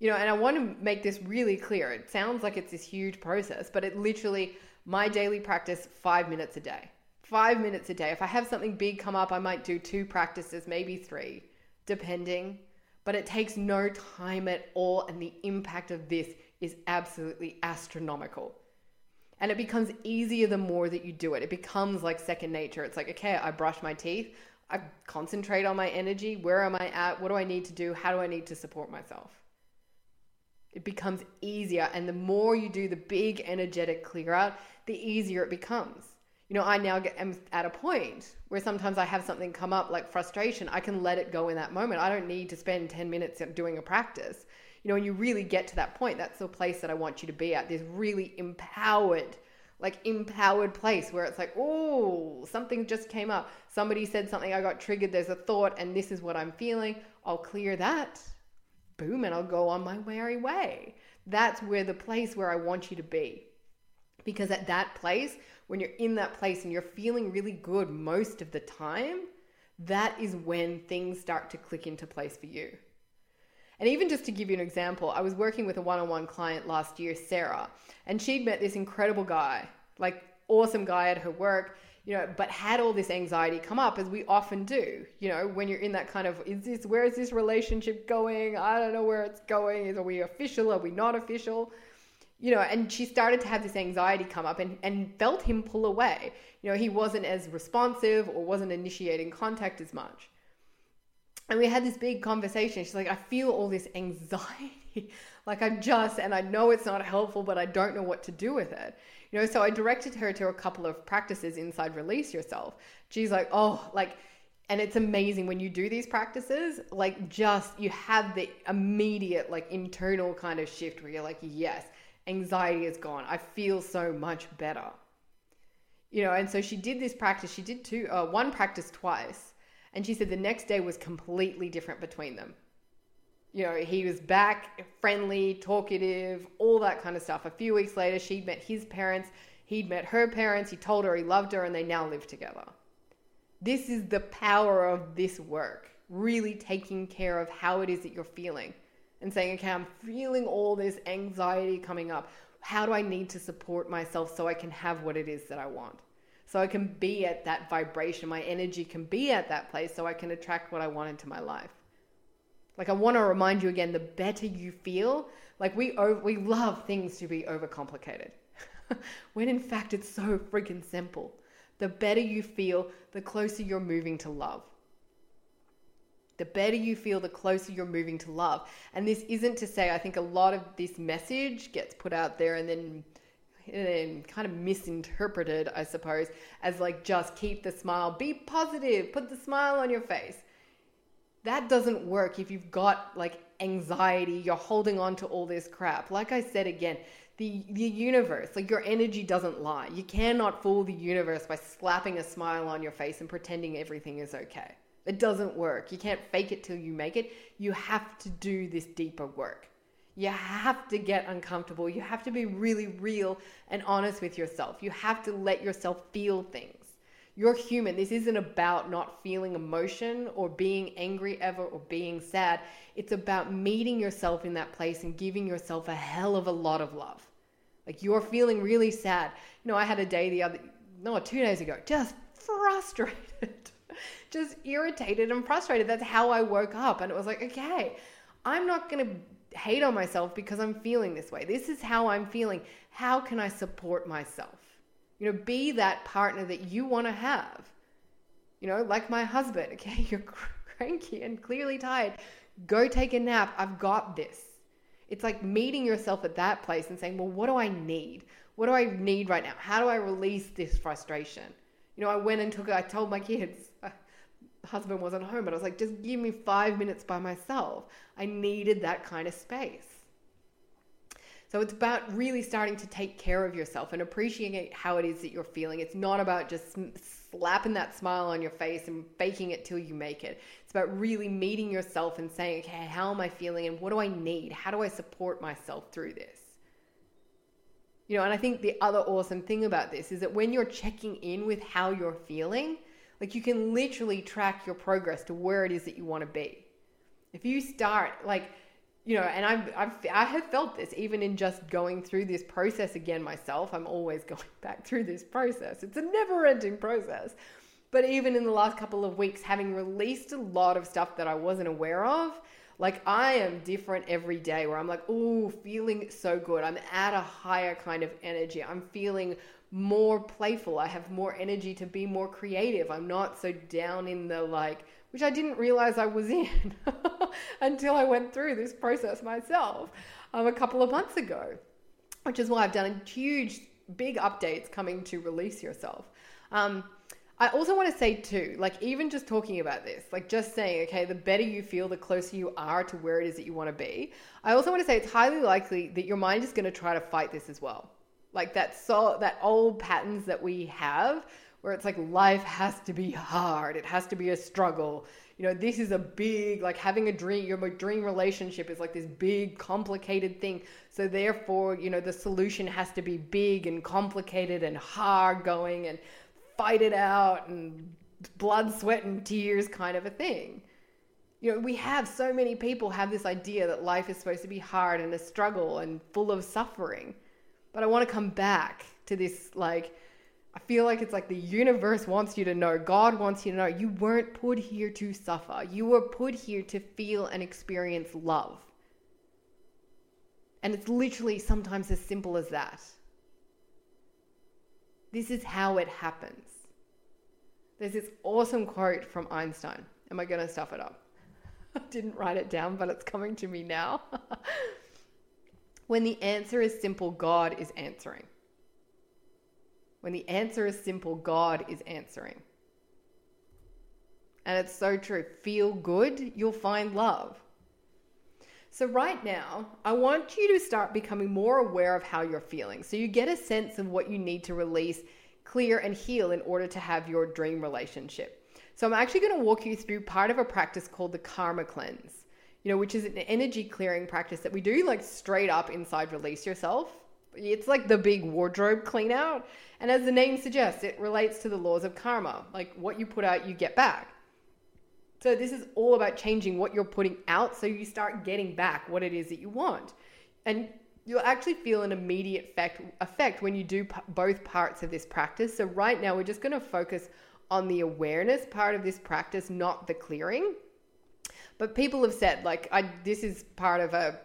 [SPEAKER 1] You know, and I want to make this really clear. It sounds like it's this huge process, but it literally, my daily practice, five minutes a day five minutes a day. If I have something big come up, I might do two practices, maybe three, depending. But it takes no time at all, and the impact of this is absolutely astronomical. And it becomes easier the more that you do it. It becomes like second nature. It's like, okay, I brush my teeth, I concentrate on my energy. Where am I at? What do I need to do? How do I need to support myself? It becomes easier. And the more you do the big energetic clear out, the easier it becomes you know, I now get, am at a point where sometimes I have something come up like frustration. I can let it go in that moment. I don't need to spend 10 minutes doing a practice. You know, when you really get to that point, that's the place that I want you to be at. This really empowered, like empowered place where it's like, oh, something just came up. Somebody said something, I got triggered. There's a thought, and this is what I'm feeling. I'll clear that. Boom, and I'll go on my merry way. That's where the place where I want you to be. Because at that place, when you're in that place and you're feeling really good most of the time, that is when things start to click into place for you. And even just to give you an example, I was working with a one on one client last year, Sarah, and she'd met this incredible guy, like awesome guy at her work, you know, but had all this anxiety come up as we often do, you know, when you're in that kind of, is this, where is this relationship going? I don't know where it's going. Is, are we official? Are we not official? you know, and she started to have this anxiety come up and, and felt him pull away. You know, he wasn't as responsive or wasn't initiating contact as much. And we had this big conversation. She's like, I feel all this anxiety. (laughs) like I'm just, and I know it's not helpful, but I don't know what to do with it. You know, so I directed her to a couple of practices inside Release Yourself. She's like, oh, like, and it's amazing when you do these practices, like, just you have the immediate, like, internal kind of shift where you're like, yes anxiety is gone. I feel so much better. You know, and so she did this practice. She did two, uh, one practice twice. And she said the next day was completely different between them. You know, he was back, friendly, talkative, all that kind of stuff. A few weeks later, she'd met his parents, he'd met her parents, he told her he loved her, and they now live together. This is the power of this work, really taking care of how it is that you're feeling and saying, okay, I'm feeling all this anxiety coming up. How do I need to support myself so I can have what it is that I want? So I can be at that vibration. My energy can be at that place so I can attract what I want into my life. Like I want to remind you again, the better you feel, like we over, we love things to be overcomplicated. (laughs) when in fact it's so freaking simple. The better you feel, the closer you're moving to love. The better you feel, the closer you're moving to love. And this isn't to say, I think a lot of this message gets put out there and then and kind of misinterpreted, I suppose, as like just keep the smile, be positive, put the smile on your face. That doesn't work if you've got like anxiety, you're holding on to all this crap. Like I said again, the the universe, like your energy doesn't lie. You cannot fool the universe by slapping a smile on your face and pretending everything is okay. It doesn't work. You can't fake it till you make it. You have to do this deeper work. You have to get uncomfortable. You have to be really real and honest with yourself. You have to let yourself feel things. You're human. This isn't about not feeling emotion or being angry ever or being sad. It's about meeting yourself in that place and giving yourself a hell of a lot of love. Like you're feeling really sad. You know, I had a day the other, no, two days ago, just frustrated (laughs) just irritated and frustrated. That's how I woke up. And it was like, okay, I'm not going to hate on myself because I'm feeling this way. This is how I'm feeling. How can I support myself? You know, be that partner that you want to have. You know, like my husband, (laughs) okay, you're cranky and clearly tired. Go take a nap. I've got this. It's like meeting yourself at that place and saying, well, what do I need? What do I need right now? How do I release this frustration? You know, I went and took, I told my kids, (laughs) husband wasn't home, but I was like, just give me five minutes by myself. I needed that kind of space. So it's about really starting to take care of yourself and appreciating how it is that you're feeling. It's not about just slapping that smile on your face and faking it till you make it. It's about really meeting yourself and saying, okay, how am I feeling and what do I need? How do I support myself through this? You know, and I think the other awesome thing about this is that when you're checking in with how you're feeling, like you can literally track your progress to where it is that you want to be. If you start like you know, and I've, I've, I have felt this even in just going through this process again myself. I'm always (laughs) going back through this process. It's a never ending process. But even in the last couple of weeks, having released a lot of stuff that I wasn't aware of, like I am different every day where I'm like, oh, feeling so good. I'm at a higher kind of energy. I'm feeling more playful. I have more energy to be more creative. I'm not so down in the like, which I didn't realize I was in (laughs) until I went through this process myself um, a couple of months ago, which is why I've done huge, big updates coming to release yourself. Um, I also want to say too, like even just talking about this, like just saying, okay, the better you feel, the closer you are to where it is that you want to be. I also want to say it's highly likely that your mind is going to try to fight this as well. Like that so that old patterns that we have where it's like life has to be hard. It has to be a struggle. You know, this is a big, like having a dream, your dream relationship is like this big, complicated thing. So, therefore, you know, the solution has to be big and complicated and hard going and fight it out and blood, sweat, and tears kind of a thing. You know, we have so many people have this idea that life is supposed to be hard and a struggle and full of suffering. But I want to come back to this, like, I feel like it's like the universe wants you to know, God wants you to know, you weren't put here to suffer. You were put here to feel and experience love. And it's literally sometimes as simple as that. This is how it happens. There's this awesome quote from Einstein. Am I going to stuff it up? (laughs) I didn't write it down, but it's coming to me now. (laughs) when the answer is simple, God is answering. When the answer is simple, God is answering. And it's so true. Feel good, you'll find love. So, right now, I want you to start becoming more aware of how you're feeling. So, you get a sense of what you need to release, clear, and heal in order to have your dream relationship. So, I'm actually going to walk you through part of a practice called the Karma Cleanse, you know, which is an energy clearing practice that we do like straight up inside Release Yourself. It's like the big wardrobe clean out. And as the name suggests, it relates to the laws of karma. Like what you put out, you get back. So this is all about changing what you're putting out so you start getting back what it is that you want. And you'll actually feel an immediate effect, effect when you do p- both parts of this practice. So right now we're just going to focus on the awareness part of this practice, not the clearing. But people have said like I this is part of a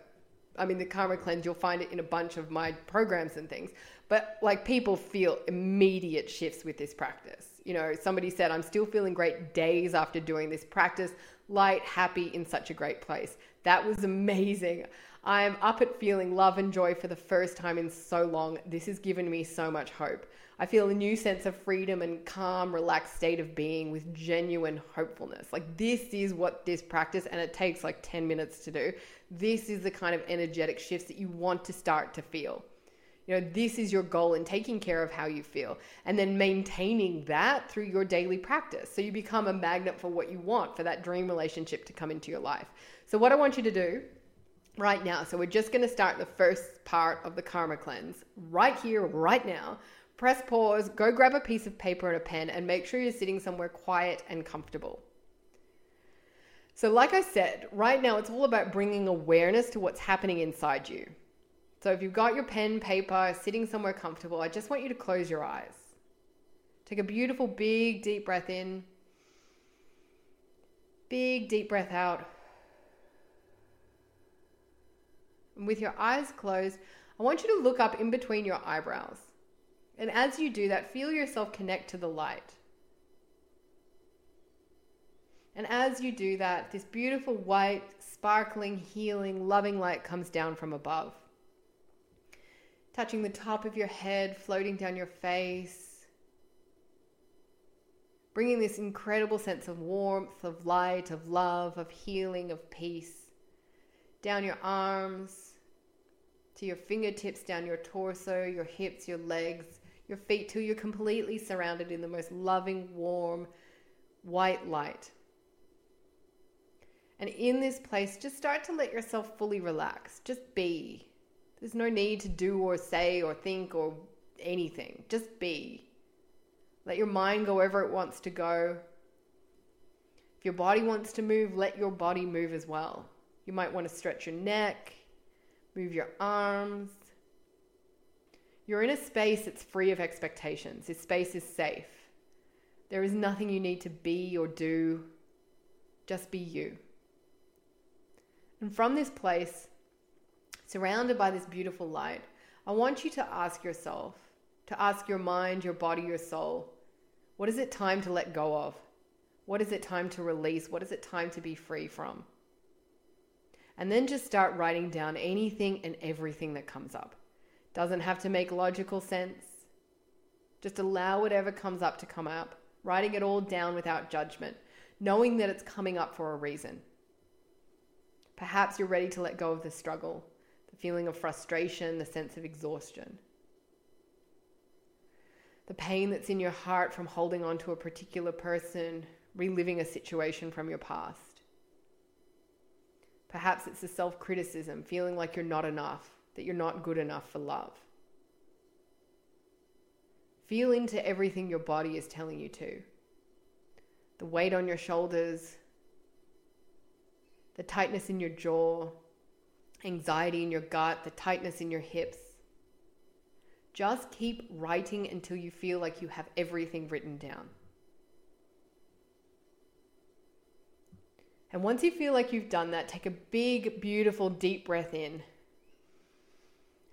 [SPEAKER 1] I mean, the karma cleanse, you'll find it in a bunch of my programs and things. But like people feel immediate shifts with this practice. You know, somebody said, I'm still feeling great days after doing this practice, light, happy, in such a great place. That was amazing. I'm up at feeling love and joy for the first time in so long. This has given me so much hope. I feel a new sense of freedom and calm, relaxed state of being with genuine hopefulness. Like, this is what this practice, and it takes like 10 minutes to do. This is the kind of energetic shifts that you want to start to feel. You know, this is your goal in taking care of how you feel and then maintaining that through your daily practice. So you become a magnet for what you want, for that dream relationship to come into your life. So, what I want you to do right now, so we're just going to start the first part of the karma cleanse right here, right now press pause, go grab a piece of paper and a pen, and make sure you're sitting somewhere quiet and comfortable. So, like I said, right now it's all about bringing awareness to what's happening inside you. So, if you've got your pen, paper, sitting somewhere comfortable, I just want you to close your eyes. Take a beautiful, big, deep breath in. Big, deep breath out. And with your eyes closed, I want you to look up in between your eyebrows. And as you do that, feel yourself connect to the light. And as you do that, this beautiful white, sparkling, healing, loving light comes down from above, touching the top of your head, floating down your face, bringing this incredible sense of warmth, of light, of love, of healing, of peace down your arms to your fingertips, down your torso, your hips, your legs, your feet, till you're completely surrounded in the most loving, warm, white light. And in this place, just start to let yourself fully relax. Just be. There's no need to do or say or think or anything. Just be. Let your mind go wherever it wants to go. If your body wants to move, let your body move as well. You might want to stretch your neck, move your arms. You're in a space that's free of expectations. This space is safe. There is nothing you need to be or do. Just be you. And from this place, surrounded by this beautiful light, I want you to ask yourself, to ask your mind, your body, your soul, what is it time to let go of? What is it time to release? What is it time to be free from? And then just start writing down anything and everything that comes up. Doesn't have to make logical sense. Just allow whatever comes up to come up, writing it all down without judgment, knowing that it's coming up for a reason. Perhaps you're ready to let go of the struggle, the feeling of frustration, the sense of exhaustion. The pain that's in your heart from holding on to a particular person, reliving a situation from your past. Perhaps it's the self criticism, feeling like you're not enough, that you're not good enough for love. Feel into everything your body is telling you to. The weight on your shoulders, the tightness in your jaw, anxiety in your gut, the tightness in your hips. Just keep writing until you feel like you have everything written down. And once you feel like you've done that, take a big, beautiful, deep breath in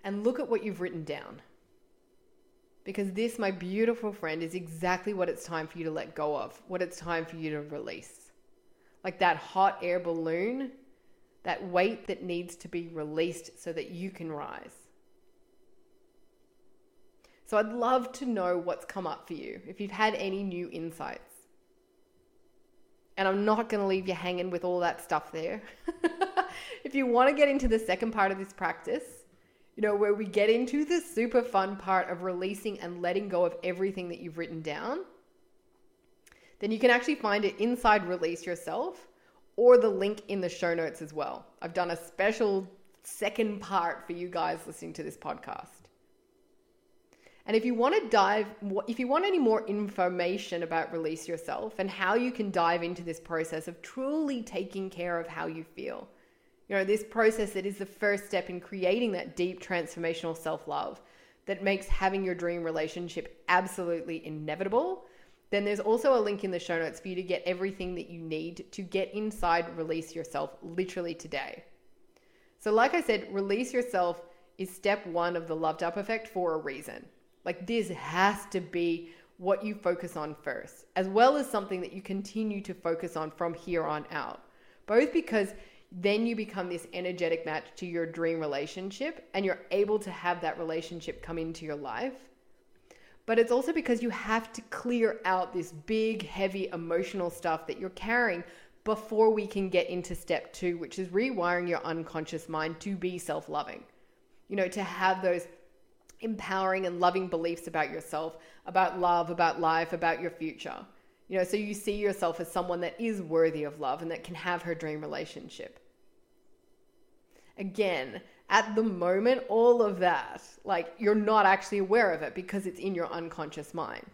[SPEAKER 1] and look at what you've written down. Because this, my beautiful friend, is exactly what it's time for you to let go of, what it's time for you to release. Like that hot air balloon, that weight that needs to be released so that you can rise. So I'd love to know what's come up for you, if you've had any new insights. And I'm not going to leave you hanging with all that stuff there. (laughs) if you want to get into the second part of this practice, you know, where we get into the super fun part of releasing and letting go of everything that you've written down, then you can actually find it inside Release Yourself or the link in the show notes as well. I've done a special second part for you guys listening to this podcast. And if you want to dive, if you want any more information about Release Yourself and how you can dive into this process of truly taking care of how you feel, you know, this process that is the first step in creating that deep transformational self love that makes having your dream relationship absolutely inevitable, then there's also a link in the show notes for you to get everything that you need to get inside Release Yourself literally today. So, like I said, Release Yourself is step one of the loved up effect for a reason. Like this has to be what you focus on first, as well as something that you continue to focus on from here on out. Both because then you become this energetic match to your dream relationship and you're able to have that relationship come into your life. But it's also because you have to clear out this big, heavy emotional stuff that you're carrying before we can get into step two, which is rewiring your unconscious mind to be self loving. You know, to have those empowering and loving beliefs about yourself, about love, about life, about your future. You know, so you see yourself as someone that is worthy of love and that can have her dream relationship. Again, at the moment, all of that, like you're not actually aware of it because it's in your unconscious mind.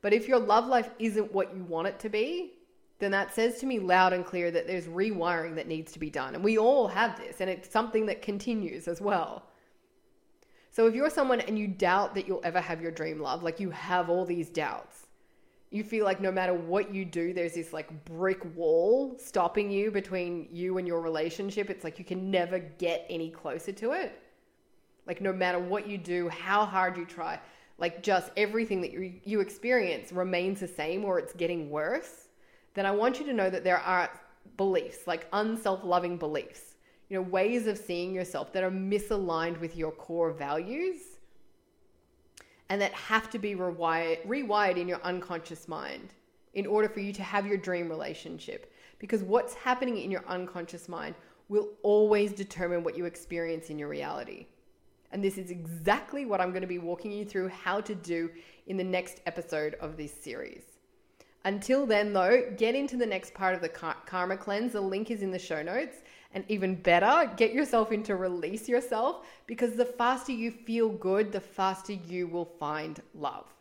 [SPEAKER 1] But if your love life isn't what you want it to be, then that says to me loud and clear that there's rewiring that needs to be done. And we all have this, and it's something that continues as well. So if you're someone and you doubt that you'll ever have your dream love, like you have all these doubts, you feel like no matter what you do, there's this like brick wall stopping you between you and your relationship. It's like you can never get any closer to it. Like no matter what you do, how hard you try, like just everything that you, you experience remains the same or it's getting worse, then I want you to know that there are beliefs, like unself loving beliefs you know, ways of seeing yourself that are misaligned with your core values and that have to be rewired, rewired in your unconscious mind in order for you to have your dream relationship. Because what's happening in your unconscious mind will always determine what you experience in your reality. And this is exactly what I'm going to be walking you through how to do in the next episode of this series. Until then, though, get into the next part of the karma cleanse. The link is in the show notes. And even better, get yourself into release yourself because the faster you feel good, the faster you will find love.